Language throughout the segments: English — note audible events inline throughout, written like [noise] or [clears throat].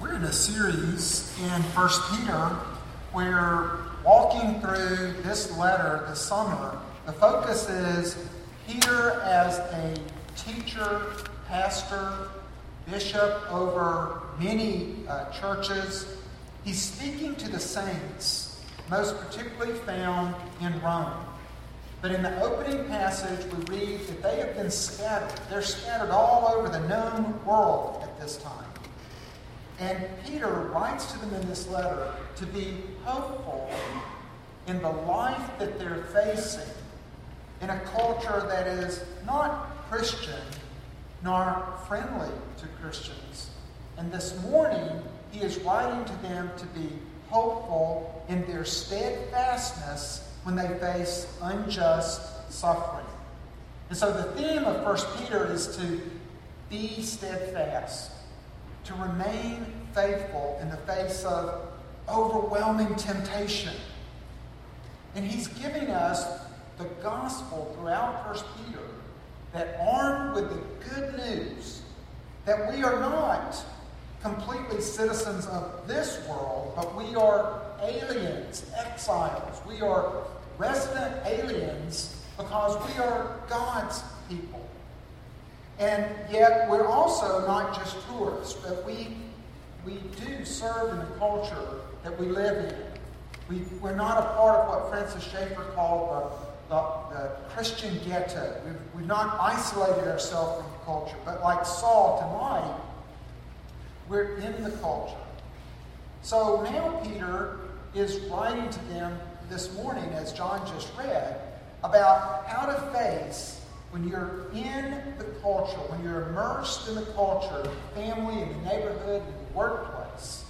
We're in a series in First Peter. We're walking through this letter this summer. The focus is Peter as a teacher, pastor, bishop over many uh, churches. He's speaking to the saints, most particularly found in Rome. But in the opening passage, we read that they have been scattered. They're scattered all over the known world at this time. And Peter writes to them in this letter to be hopeful in the life that they're facing in a culture that is not Christian nor friendly to Christians. And this morning, he is writing to them to be hopeful in their steadfastness when they face unjust suffering. And so the theme of 1 Peter is to be steadfast, to remain faithful in the face of overwhelming temptation. And he's giving us the gospel throughout 1 Peter that armed with the good news that we are not completely citizens of this world, but we are aliens, exiles. We are resident aliens because we are God's people. And yet, we're also not just tourists, but we, we do serve in the culture that we live in. We, we're not a part of what Francis Schaeffer called the, the, the Christian ghetto. We've, we've not isolated ourselves from the culture, but like Saul tonight, we're in the culture. So now Peter is writing to them this morning, as John just read, about how to face when you're in the culture, when you're immersed in the culture, family, and the neighborhood, and the workplace,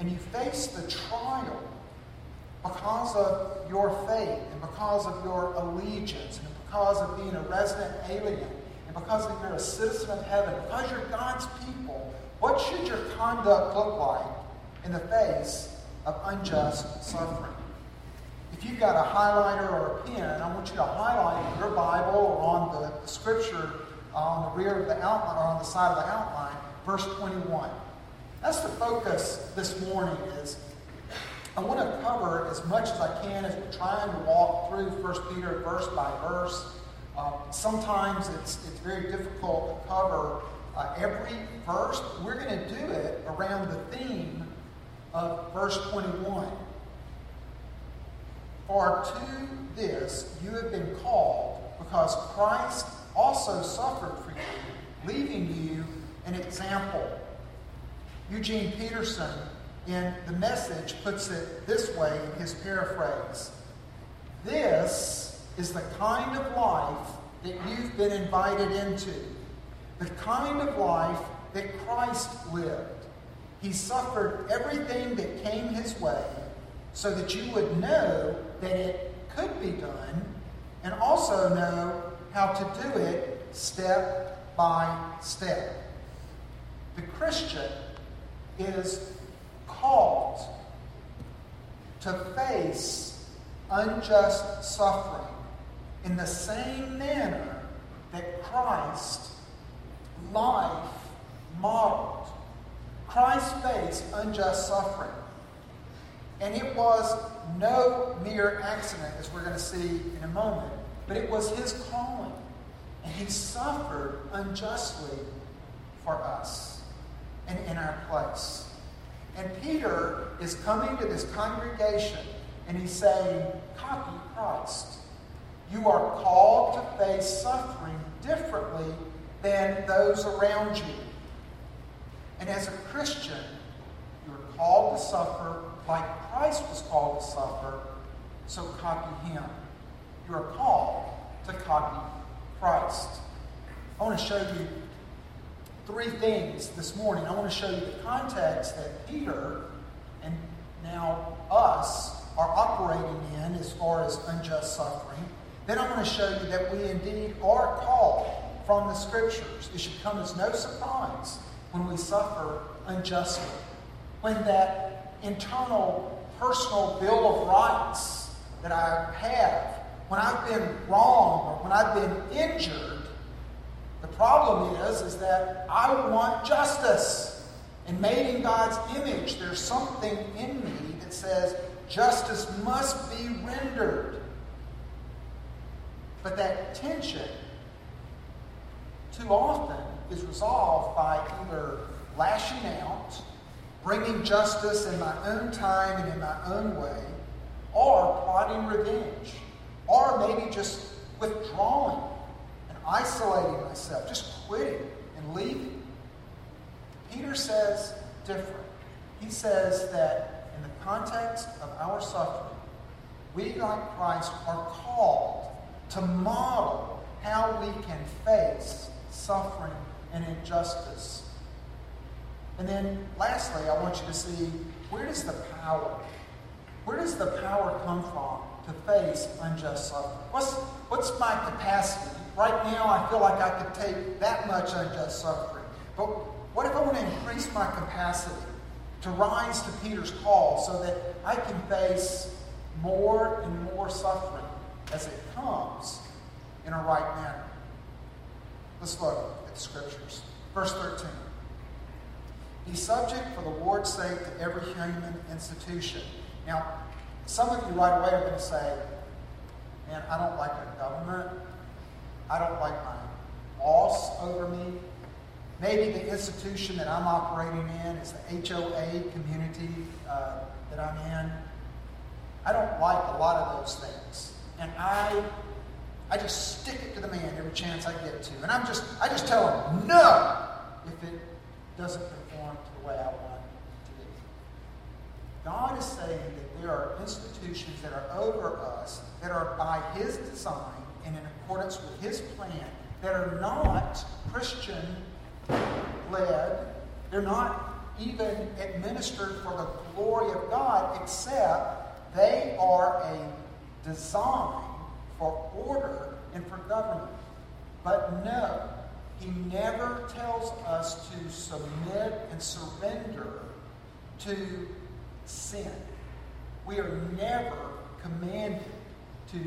and you face the trial because of your faith, and because of your allegiance, and because of being a resident alien, and because of you're a citizen of heaven, because you're God's people, what should your conduct look like in the face of unjust suffering? If you've got a highlighter or a pen, I want you to highlight in your Bible or on the scripture on the rear of the outline or on the side of the outline, verse 21. That's the focus this morning is I want to cover as much as I can as we're trying to walk through 1 Peter verse by verse. Uh, sometimes it's, it's very difficult to cover uh, every verse. We're going to do it around the theme of verse 21. For to this you have been called, because Christ also suffered for you, leaving you an example. Eugene Peterson, in the message, puts it this way in his paraphrase This is the kind of life that you've been invited into the kind of life that Christ lived. He suffered everything that came his way so that you would know that it could be done and also know how to do it step by step. The Christian is called to face unjust suffering in the same manner that Christ life modeled. Christ faced unjust suffering. And it was no mere accident, as we're going to see in a moment, but it was his calling. And he suffered unjustly for us and in our place. And Peter is coming to this congregation and he's saying, Copy Christ. You are called to face suffering differently than those around you. And as a Christian, you are called to suffer like Christ was called to suffer, so copy him. You are called to copy Christ. I want to show you three things this morning. I want to show you the context that Peter and now us are operating in as far as unjust suffering. Then I want to show you that we indeed are called from the scriptures. It should come as no surprise when we suffer unjustly. When that internal personal bill of rights that I have, when I've been wrong or when I've been injured, the problem is, is that I want justice. And made in God's image, there's something in me that says justice must be rendered. But that tension, too often, is resolved by either lashing out, bringing justice in my own time and in my own way, or plotting revenge, or maybe just withdrawing and isolating myself, just quitting and leaving. Peter says different. He says that in the context of our suffering, we, like Christ, are called to model how we can face suffering and injustice. And then, lastly, I want you to see where does the power, where does the power come from to face unjust suffering? What's, what's my capacity? Right now, I feel like I could take that much unjust suffering. But what if I want to increase my capacity to rise to Peter's call so that I can face more and more suffering as it comes in a right manner? Let's look at the scriptures. Verse 13. Be subject for the Lord's sake to every human institution. Now, some of you right away are going to say, man, I don't like a government. I don't like my boss over me. Maybe the institution that I'm operating in is the HOA community uh, that I'm in. I don't like a lot of those things. And I I just stick it to the man every chance I get to. And I'm just I just tell him no if it doesn't way I want to be. God is saying that there are institutions that are over us that are by his design and in accordance with his plan that are not Christian led. They're not even administered for the glory of God, except they are a design for order and for government. But no, he never tells us to submit and surrender to sin. We are never commanded to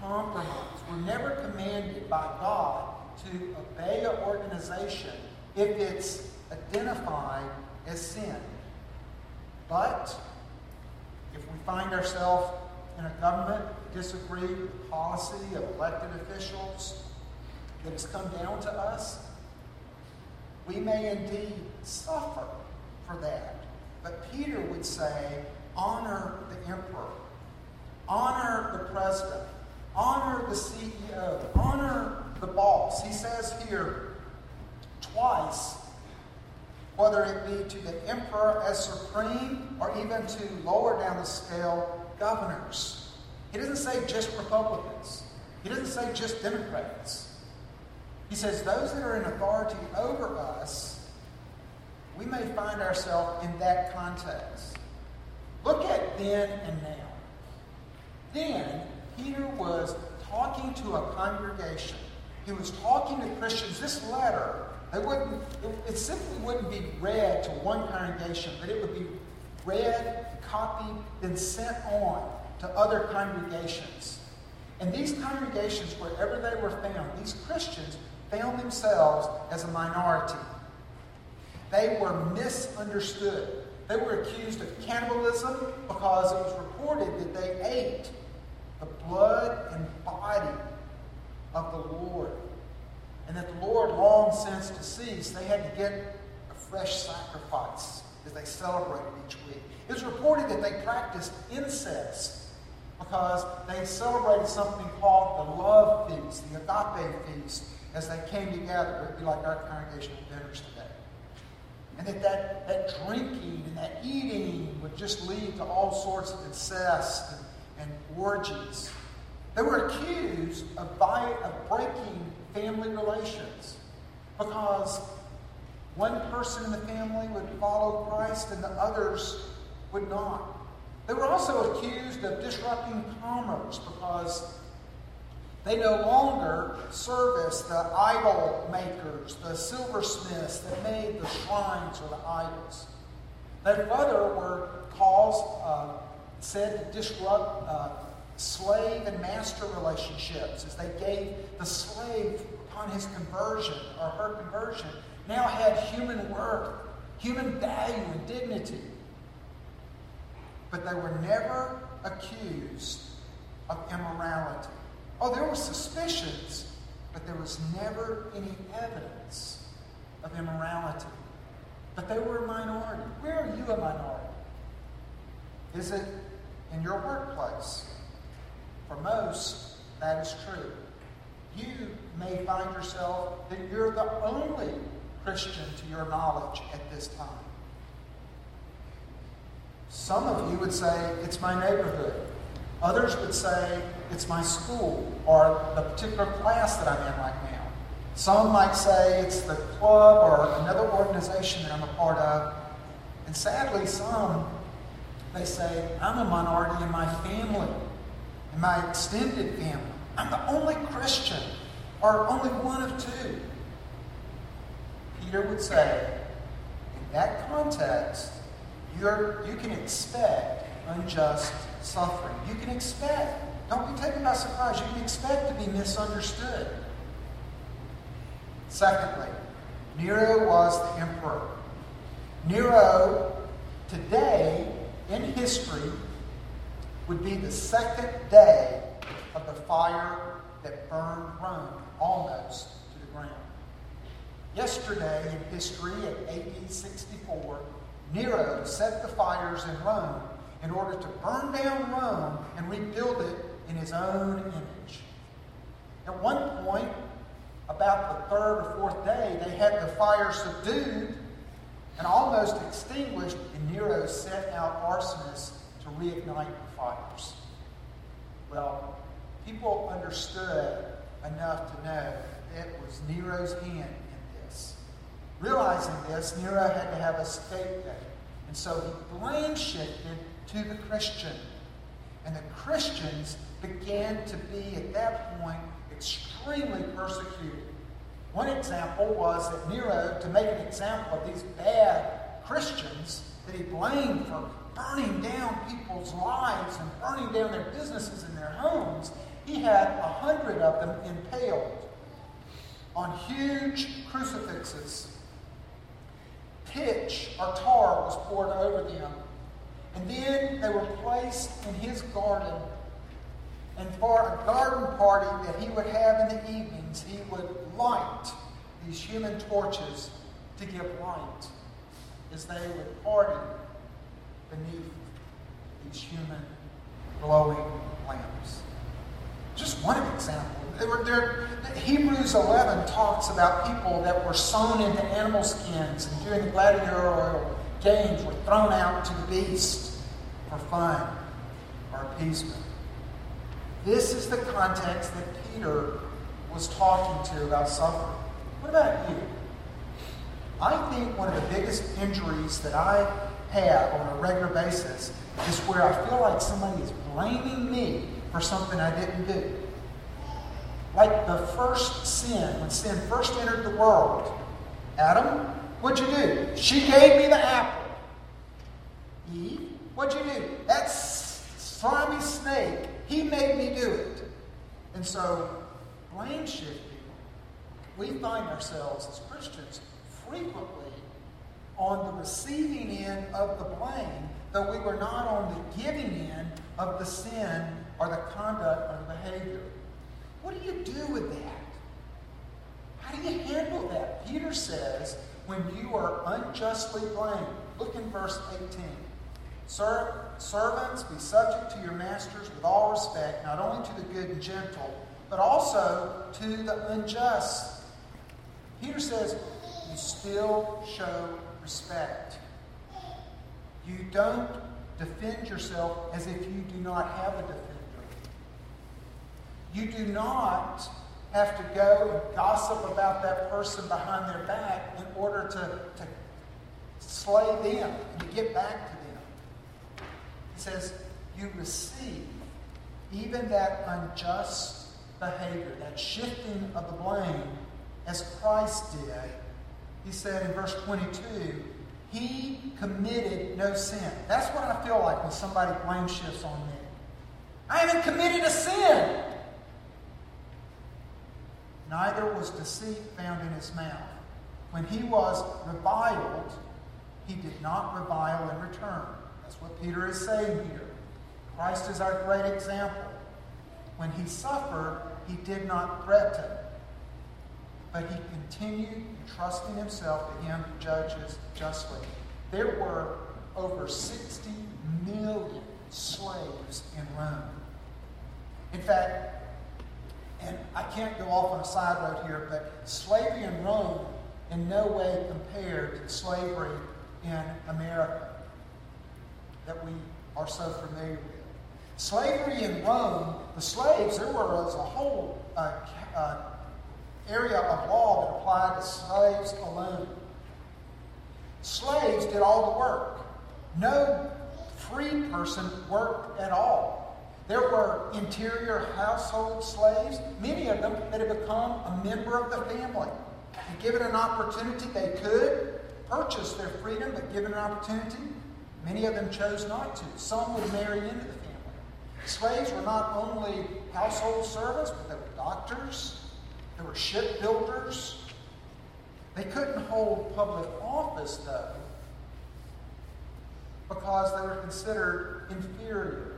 compromise. We're never commanded by God to obey an organization if it's identified as sin. But if we find ourselves in a government disagree with the policy of elected officials that has come down to us, we may indeed suffer for that. But Peter would say, honor the emperor, honor the president, honor the CEO, honor the boss. He says here twice, whether it be to the emperor as supreme or even to lower down the scale, governors. He doesn't say just Republicans. He doesn't say just Democrats. He says those that are in authority over us, we may find ourselves in that context. Look at then and now. Then Peter was talking to a congregation he was talking to Christians. This letter, it, wouldn't, it, simply wouldn't be read to one congregation, but it would be read, copied, then sent on to other congregations. And these congregations, wherever they were found, these Christians found themselves as a minority. They were misunderstood. They were accused of cannibalism because it was reported that they ate the blood and body of the Lord. And that the Lord long since deceased, they had to get a fresh sacrifice as they celebrated each week. It was reported that they practiced incest because they celebrated something called the love feast, the agape feast, as they came together. It would be like our congregational dinners today. And that, that that drinking and that eating would just lead to all sorts of incest and, and orgies. They were accused of, of breaking family relations because one person in the family would follow Christ and the others would not. They were also accused of disrupting commerce because they no longer service the idol makers, the silversmiths that made the shrines or the idols. They further were caused, uh, said to disrupt uh, slave and master relationships as they gave the slave upon his conversion or her conversion now had human worth, human value and dignity. But they were never accused of immorality. Oh, there were suspicions, but there was never any evidence of immorality. But they were a minority. Where are you a minority? Is it in your workplace? For most, that is true. You may find yourself that you're the only Christian to your knowledge at this time. Some of you would say, it's my neighborhood. Others would say, it's my school or the particular class that I'm in right now. Some might say it's the club or another organization that I'm a part of. And sadly, some, they say, I'm a minority in my family, in my extended family. I'm the only Christian or only one of two. Peter would say, in that context, you're, you can expect unjust suffering. You can expect, don't be taken by surprise, you can expect to be misunderstood. Secondly, Nero was the emperor. Nero, today in history, would be the second day of the fire that burned Rome almost to the ground. Yesterday in history, in AD 64, Nero set the fires in Rome in order to burn down Rome and rebuild it in his own image. At one point, about the third or fourth day, they had the fire subdued and almost extinguished, and Nero sent out arsonists to reignite the fires. Well, people understood enough to know that it was Nero's hand in this. Realizing this, Nero had to have a scapegoat. And so he blame shifted to the Christian. And the Christians began to be, at that point, extremely persecuted. One example was that Nero, to make an example of these bad Christians that he blamed for burning down people's lives and burning down their businesses and their homes, he had a hundred of them impaled on huge crucifixes. Pitch or tar was poured over them. And then they were placed in his garden and for a garden party that he would have in the evenings, he would light these human torches to give light as they would party beneath these human glowing lamps. Just one example. There, there, Hebrews 11 talks about people that were sewn into animal skins and during the gladiatorial games were thrown out to the beast for fun or appeasement. This is the context that Peter was talking to about suffering. What about you? I think one of the biggest injuries that I have on a regular basis is where I feel like somebody is blaming me for something I didn't do. Like the first sin, when sin first entered the world. Adam, what'd you do? She gave me the apple. Eve, what'd you do? That slimy snake he made me do it. And so, blame shifting, we find ourselves as Christians frequently on the receiving end of the blame, though we were not on the giving end of the sin or the conduct or the behavior. What do you do with that? How do you handle that? Peter says, when you are unjustly blamed, look in verse 18. Sir, servants, be subject to your masters with all respect, not only to the good and gentle, but also to the unjust. Peter says, you still show respect. You don't defend yourself as if you do not have a defender. You do not have to go and gossip about that person behind their back in order to, to slay them and to get back to he says, You receive even that unjust behavior, that shifting of the blame, as Christ did. He said in verse 22, He committed no sin. That's what I feel like when somebody blame shifts on me. I haven't committed a sin. Neither was deceit found in his mouth. When he was reviled, he did not revile in return. That's what Peter is saying here. Christ is our great example. When he suffered, he did not threaten, but he continued entrusting himself to him who judges justly. There were over 60 million slaves in Rome. In fact, and I can't go off on a side road here, but slavery in Rome in no way compared to slavery in America that we are so familiar with. Slavery in Rome, the slaves, there was a whole uh, uh, area of law that applied to slaves alone. Slaves did all the work. No free person worked at all. There were interior household slaves, many of them that had become a member of the family. And given an opportunity, they could purchase their freedom, but given an opportunity, many of them chose not to. Some would marry into the family. Slaves were not only household servants, but they were doctors, they were shipbuilders. They couldn't hold public office, though, because they were considered inferior.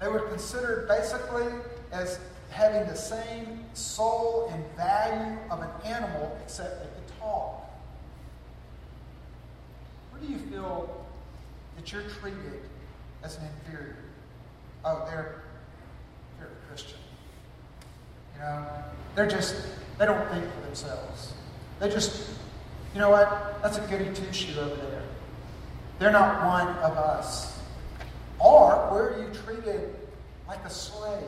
They were considered basically as having the same soul and value of an animal, except they could talk. Where do you feel that you're treated as an inferior? Oh, they're, they're a Christian. You know, they're just, they don't think for themselves. They just, you know what? That's a goody two shoe over there. They're not one of us. Or where you treated like a slave,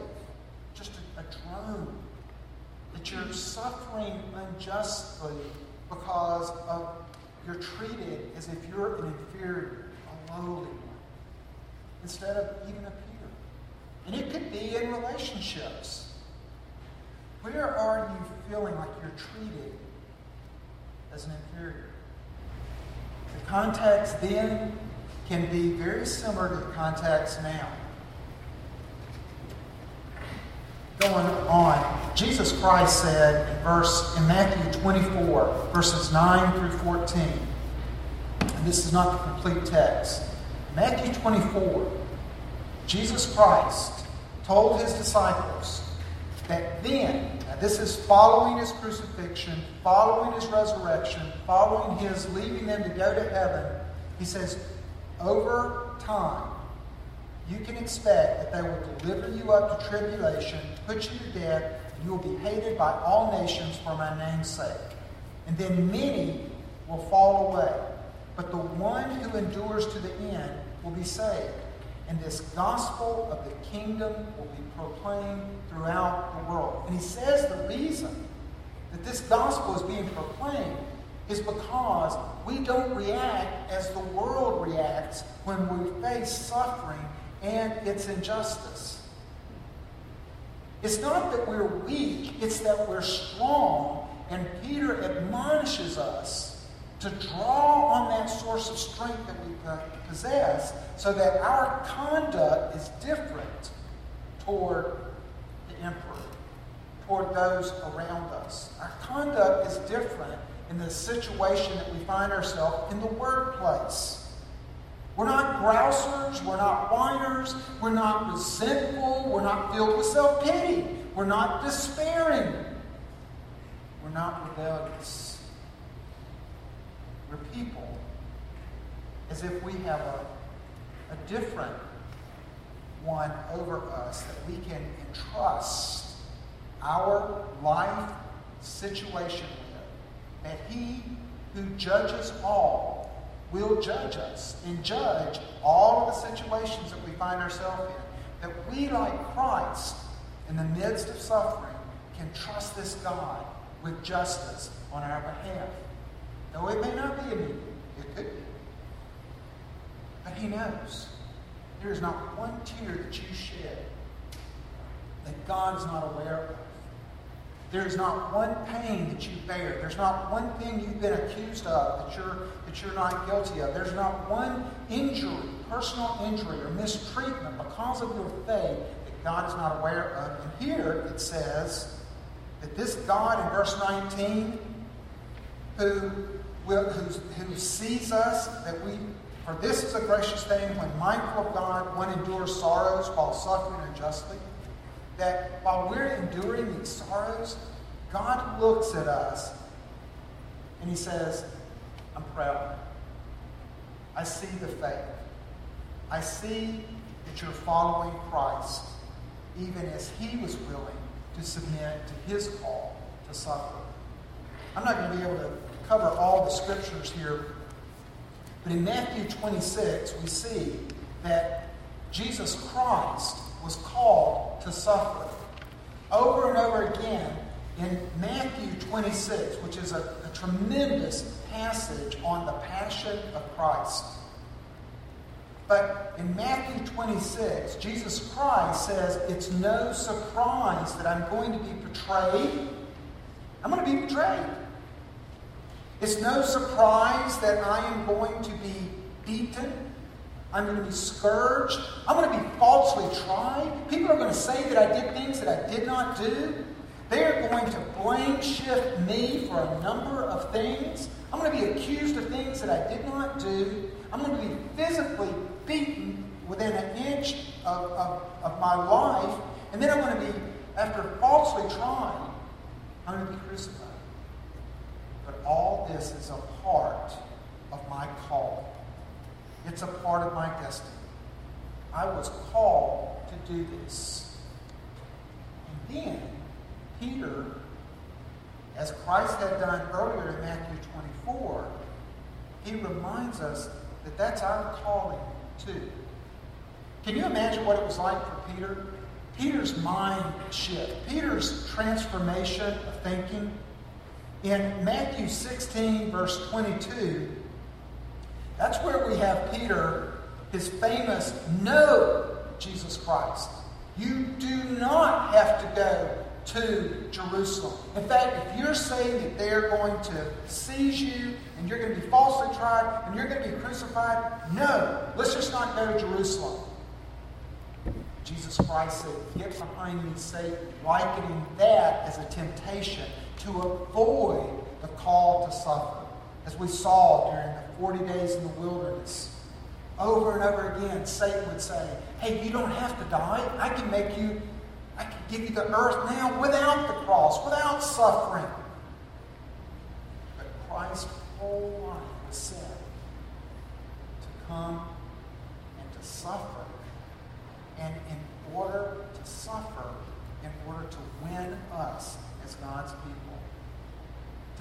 just a, a drone? That you're suffering unjustly because of you're treated as if you're an inferior, lowly one, instead of even a peer. And it could be in relationships. Where are you feeling like you're treated as an inferior? The context then can be very similar to the context now. Going on, Jesus Christ said in verse in Matthew 24, verses 9 through 14, and this is not the complete text. Matthew 24, Jesus Christ told his disciples that then, this is following his crucifixion, following his resurrection, following his leaving them to go to heaven, he says, over time, you can expect that they will deliver you up to tribulation, put you to death, and you will be hated by all nations for my name's sake. And then many will fall away. But the one who endures to the end will be saved. And this gospel of the kingdom will be proclaimed throughout the world. And he says the reason that this gospel is being proclaimed is because we don't react as the world reacts when we face suffering and its injustice. It's not that we're weak, it's that we're strong. And Peter admonishes us to draw on that source of strength that we possess so that our conduct is different toward the emperor, toward those around us. Our conduct is different in the situation that we find ourselves in the workplace. We're not grousers, we're not whiners, we're not resentful, we're not filled with self pity, we're not despairing, we're not rebellious. We're people as if we have a, a different one over us that we can entrust our life situation with, that He who judges all will judge us and judge all of the situations that we find ourselves in. That we, like Christ, in the midst of suffering, can trust this God with justice on our behalf. Though it may not be immediate, it could be. But He knows. There is not one tear that you shed that God is not aware of. There is not one pain that you bear. There's not one thing you've been accused of that you're, that you're not guilty of. There's not one injury, personal injury, or mistreatment because of your faith that God is not aware of. And here it says that this God in verse 19, who will, who sees us, that we, for this is a gracious thing when mindful of God, one endures sorrows while suffering unjustly. That while we're enduring these sorrows, God looks at us and He says, I'm proud. I see the faith. I see that you're following Christ, even as He was willing to submit to His call to suffer. I'm not going to be able to cover all the scriptures here, but in Matthew 26, we see that Jesus Christ was called to suffer. Over and over again in Matthew 26, which is a, a tremendous passage on the passion of Christ. But in Matthew 26, Jesus Christ says, It's no surprise that I'm going to be betrayed. I'm going to be betrayed. It's no surprise that I am going to be beaten. I'm going to be scourged. I'm going to be falsely tried. People are going to say that I did things that I did not do. They are going to blame shift me for a number of things. I'm going to be accused of things that I did not do. I'm going to be physically beaten within an inch of, of, of my life. And then I'm going to be, after falsely trying, I'm going to be crucified. But all this is a part of my call. It's a part of my destiny. I was called to do this. And then Peter, as Christ had done earlier in Matthew 24, he reminds us that that's our calling too. Can you imagine what it was like for Peter? Peter's mind shift, Peter's transformation of thinking in Matthew 16, verse 22, that's where we have Peter, his famous no, Jesus Christ. You do not have to go to Jerusalem. In fact, if you're saying that they're going to seize you and you're going to be falsely tried and you're going to be crucified, no, let's just not go to Jerusalem. Jesus Christ said, Get behind me, Satan, likening that as a temptation to avoid the call to suffer. As we saw during the 40 days in the wilderness, over and over again, Satan would say, Hey, you don't have to die. I can make you, I can give you the earth now without the cross, without suffering. But Christ's whole life was set to come and to suffer. And in order to suffer, in order to win us as God's people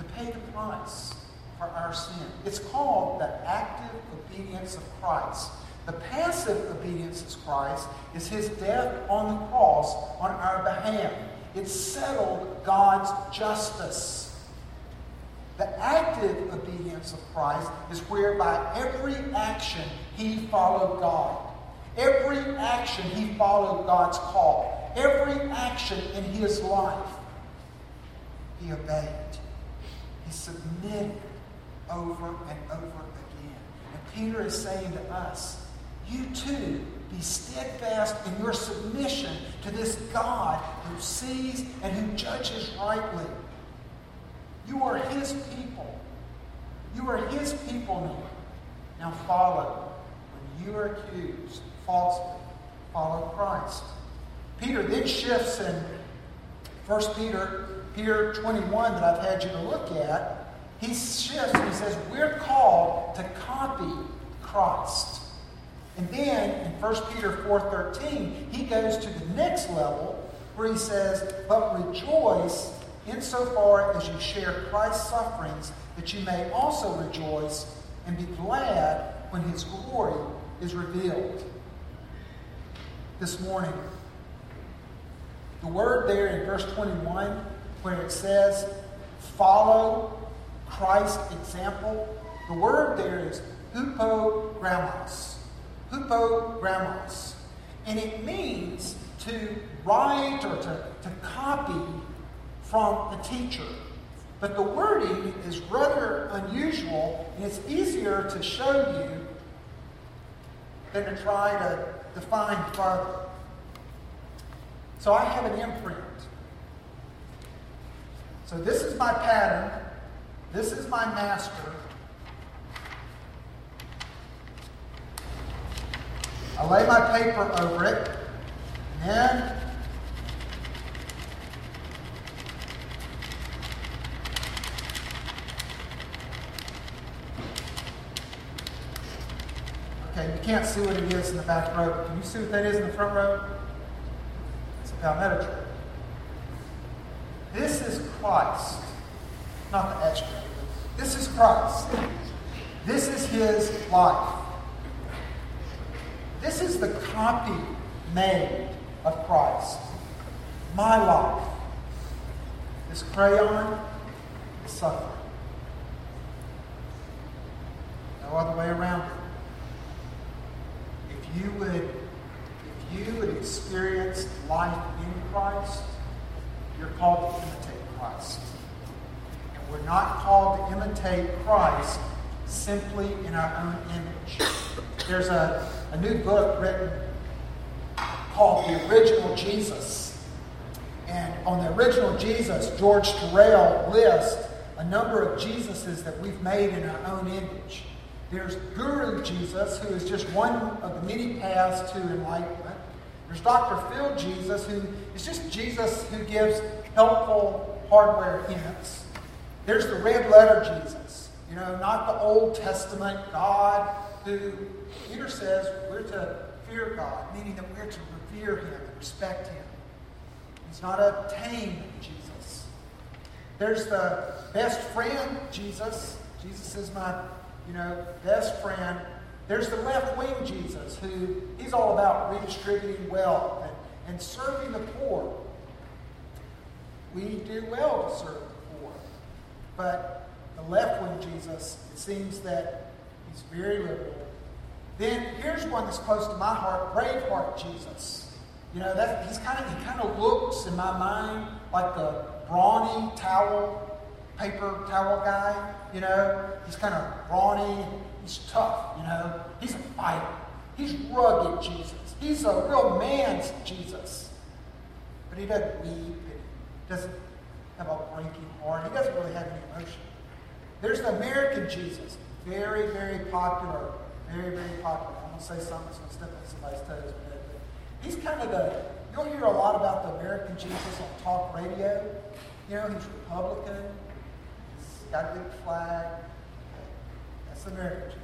to pay the price for our sin. It's called the active obedience of Christ. The passive obedience of Christ is his death on the cross on our behalf. It settled God's justice. The active obedience of Christ is whereby every action he followed God. Every action he followed God's call. Every action in his life he obeyed. He submitted over and over again. And Peter is saying to us, you too be steadfast in your submission to this God who sees and who judges rightly. You are his people. You are his people now. Now follow. When you are accused falsely, follow Christ. Peter then shifts in 1 Peter here 21 that I've had you to look at, he shifts and he says, We're called to copy Christ. And then in 1 Peter 4.13, he goes to the next level where he says, But rejoice insofar as you share Christ's sufferings, that you may also rejoice and be glad when his glory is revealed. This morning, the word there in verse 21 where it says, follow Christ's example, the word there is hupogrammos. Hupogrammos. And it means to write or to, to copy from a teacher. But the wording is rather unusual, and it's easier to show you than to try to define further. So I have an imprint. So this is my pattern. This is my master. I lay my paper over it. And then Okay, you can't see what it is in the back row. Can you see what that is in the front row? It's a palmetto tree. This is Christ, not the extra. This is Christ. This is his life. This is the copy made of Christ. My life. This crayon is suffering. No other way around it. If you would, if you would experience life in Christ, you're called to imitate Christ. And we're not called to imitate Christ simply in our own image. There's a, a new book written called The Original Jesus. And on the original Jesus, George Terrell lists a number of Jesuses that we've made in our own image. There's Guru Jesus, who is just one of the many paths to enlightenment. There's Dr. Phil Jesus, who is just Jesus who gives helpful hardware hints. There's the red letter Jesus, you know, not the Old Testament God who Peter says we're to fear God, meaning that we're to revere him and respect him. He's not a tame Jesus. There's the best friend Jesus. Jesus is my you know, best friend. There's the left wing Jesus, who he's all about redistributing wealth and, and serving the poor. We do well to serve the poor. But the left wing Jesus, it seems that he's very liberal. Then here's one that's close to my heart, Braveheart Jesus. You know, that he's kind of he kind of looks in my mind like the brawny towel, paper towel guy. You know, he's kind of brawny. He's tough. You know, he's a fighter. He's rugged Jesus. He's a real man's Jesus. But he doesn't weep. And he doesn't have a breaking heart. He doesn't really have any emotion. There's the American Jesus. Very, very popular. Very, very popular. I'm going to say something that's going to step on somebody's toes. But he's kind of the, you'll hear a lot about the American Jesus on talk radio. You know, he's Republican. He's got a big flag. American Jesus.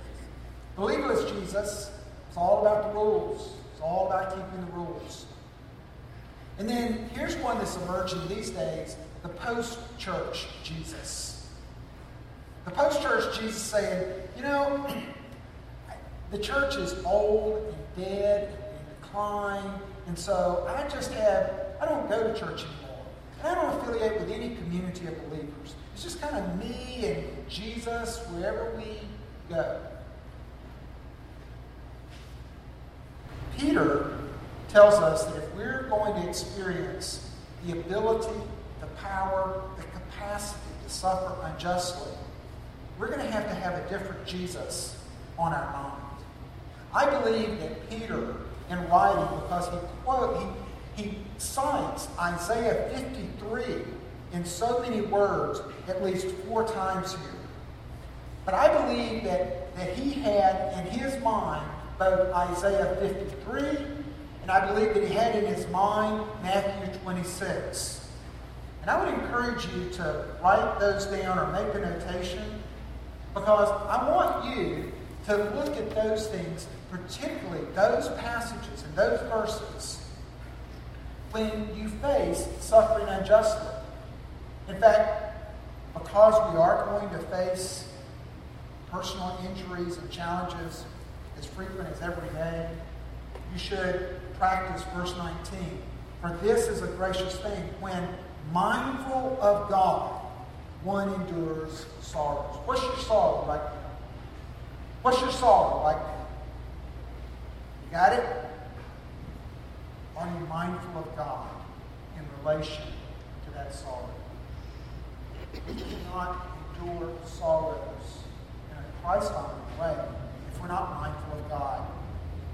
Believerless Jesus, it's all about the rules. It's all about keeping the rules. And then here's one that's emerging these days the post church Jesus. The post church Jesus saying, you know, [clears throat] the church is old and dead and in decline, and so I just have, I don't go to church anymore. And I don't affiliate with any community of believers. It's just kind of me and Jesus wherever we go. Peter tells us that if we're going to experience the ability, the power, the capacity to suffer unjustly, we're going to have to have a different Jesus on our mind. I believe that Peter, in writing, because he quote he, he cites Isaiah 53 in so many words, at least four times here. But I believe that, that he had in his mind both Isaiah 53 and I believe that he had in his mind Matthew 26. And I would encourage you to write those down or make a notation because I want you to look at those things, particularly those passages and those verses, when you face suffering unjustly. In fact, because we are going to face personal injuries and challenges as frequent as every day, you should practice verse 19. For this is a gracious thing when mindful of God, one endures sorrows. What's your sorrow right now? What's your sorrow right now? You got it? Are you mindful of God in relation to that sorrow? We cannot endure sorrows in a Christ-honoring way if we're not mindful of God.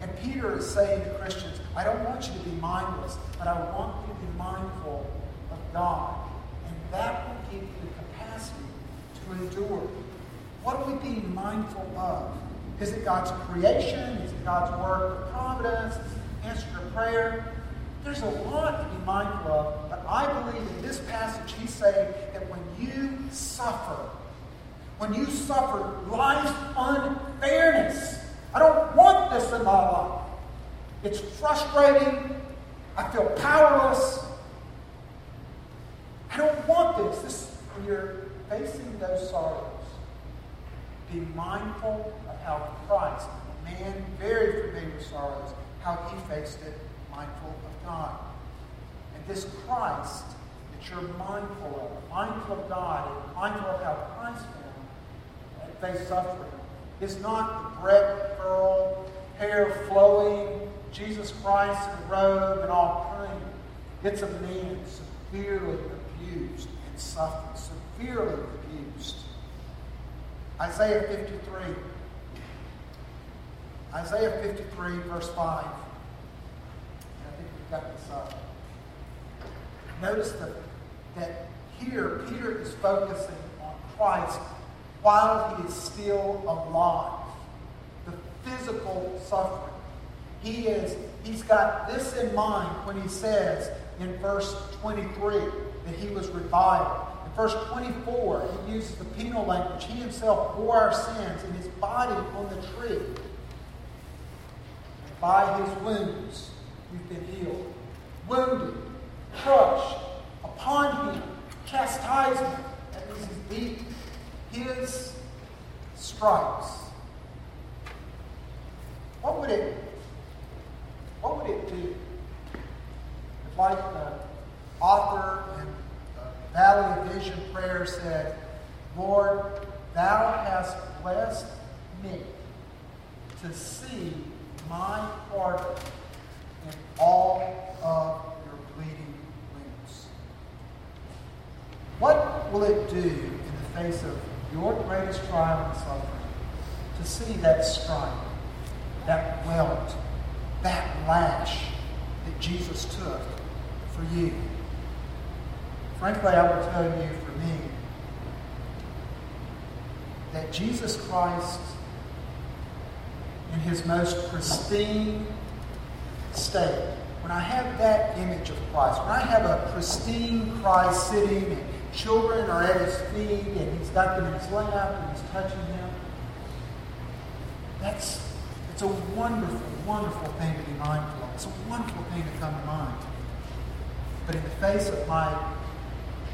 And Peter is saying to Christians, I don't want you to be mindless, but I want you to be mindful of God. And that will give you the capacity to endure. What are we being mindful of? Is it God's creation? Is it God's work of providence? Answer to prayer? There's a lot to be mindful of, but I believe in this passage he's saying that when you suffer, when you suffer life's unfairness, I don't want this in my life. It's frustrating. I feel powerless. I don't want this. This when you're facing those sorrows, be mindful of how Christ, a man very familiar with sorrows, how he faced it, mindful of God. And this Christ that you're mindful of, mindful of God, and mindful of how Christ faced suffering, is not the bread curl, hair flowing, Jesus Christ in robe and all clean. It's a man severely abused and suffering, severely abused. Isaiah 53. Isaiah 53, verse 5. I think we've got this up. Notice that, that here Peter is focusing on Christ while he is still alive. The physical suffering. He is, he's got this in mind when he says in verse 23 that he was reviled. In verse 24, he uses the penal language. He himself bore our sins in his body on the tree. And by his wounds, you've been healed. Wounded, crushed, upon him, chastisement, that means he's beaten his stripes, what would it what would it do? If like the author in the Valley of Vision prayer said, Lord, thou hast blessed me to see my pardon in all of your bleeding wounds. What will it do in the face of your greatest trial and suffering, to see that stripe, that welt, that lash that Jesus took for you. Frankly, I will tell you for me that Jesus Christ, in his most pristine state, when I have that image of Christ, when I have a pristine Christ sitting Children are at his feet, and he's got them in his lap, and he's touching them. That's it's a wonderful, wonderful thing to be mindful of. It's a wonderful thing to come to mind. But in the face of my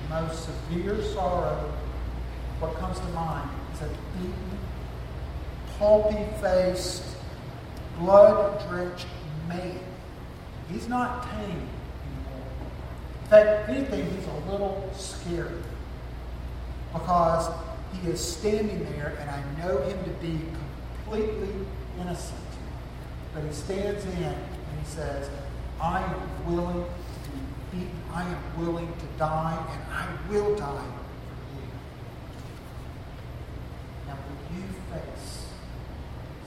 most severe sorrow, what comes to mind is a beaten, pulpy-faced, blood-drenched man. He's not tame fact, if anything, he's a little scary because he is standing there and I know him to be completely innocent. But he stands in and he says, I am willing to be beaten. I am willing to die, and I will die for you. Now, will you face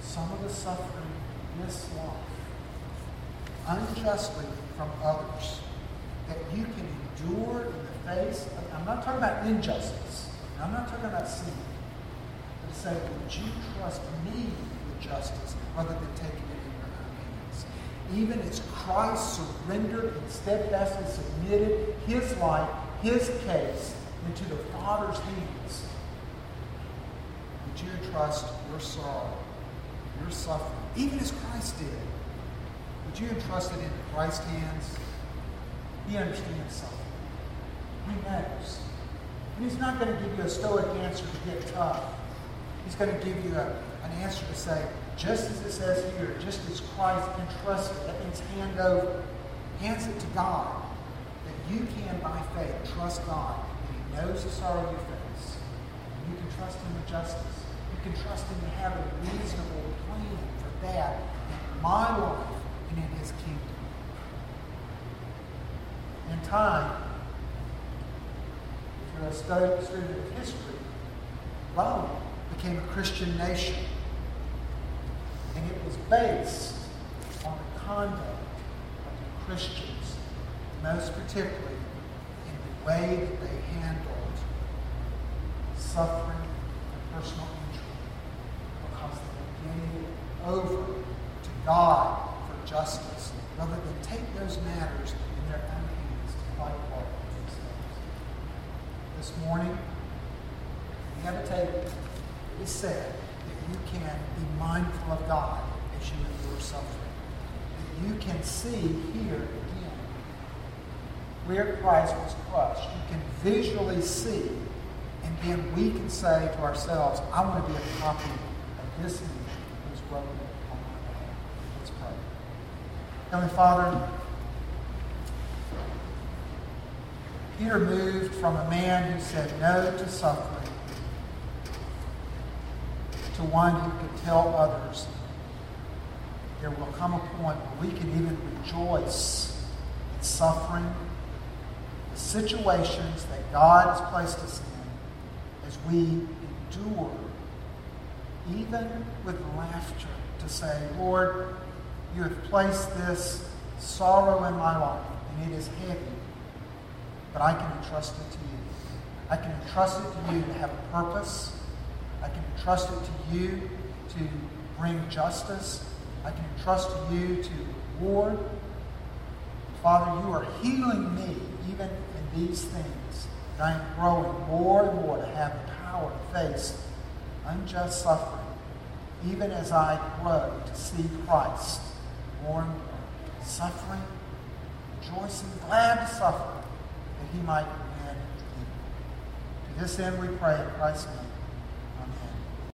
some of the suffering in this life unjustly from others? That you can endure in the face of, I'm not talking about injustice. I'm not talking about sin. But say, would you trust me with justice rather than taking it in your own hands? Even as Christ surrendered and steadfastly submitted his life, his case, into the Father's hands, would you entrust your sorrow, your suffering, even as Christ did? Would you entrust it into Christ's hands? He understands something. He knows. And he's not going to give you a stoic answer to get tough. He's going to give you a, an answer to say, just as it says here, just as Christ entrusted, that means hand over, hands it to God, that you can, by faith, trust God, and He knows the sorrow you face. And you can trust Him with justice. You can trust Him to have a reasonable plan for that in my life and in His kingdom in time, if you're a student of history, Rome became a Christian nation. And it was based on the conduct of the Christians, most particularly in the way that they handled suffering and personal injury because they gave over to God for justice, rather than take those matters in their own hands to fight for themselves. This morning, table. It is said that you can be mindful of God as you endure suffering. That you can see here again where Christ was crushed. You can visually see, and then we can say to ourselves, I want to be a copy of this image was broken on my behalf. Let's pray. Heavenly Father, Peter moved from a man who said no to suffering to one who could tell others there will come a point where we can even rejoice in suffering, the situations that God has placed us in as we endure, even with laughter, to say, Lord, you have placed this sorrow in my life, and it is heavy, but I can entrust it to you. I can entrust it to you to have a purpose. I can entrust it to you to bring justice. I can entrust to you to reward. Father, you are healing me even in these things. And I am growing more and more to have the power to face unjust suffering, even as I grow to see Christ more and more. Suffering, rejoicing, glad to suffer, that he might win me. To this end we pray in Christ's name.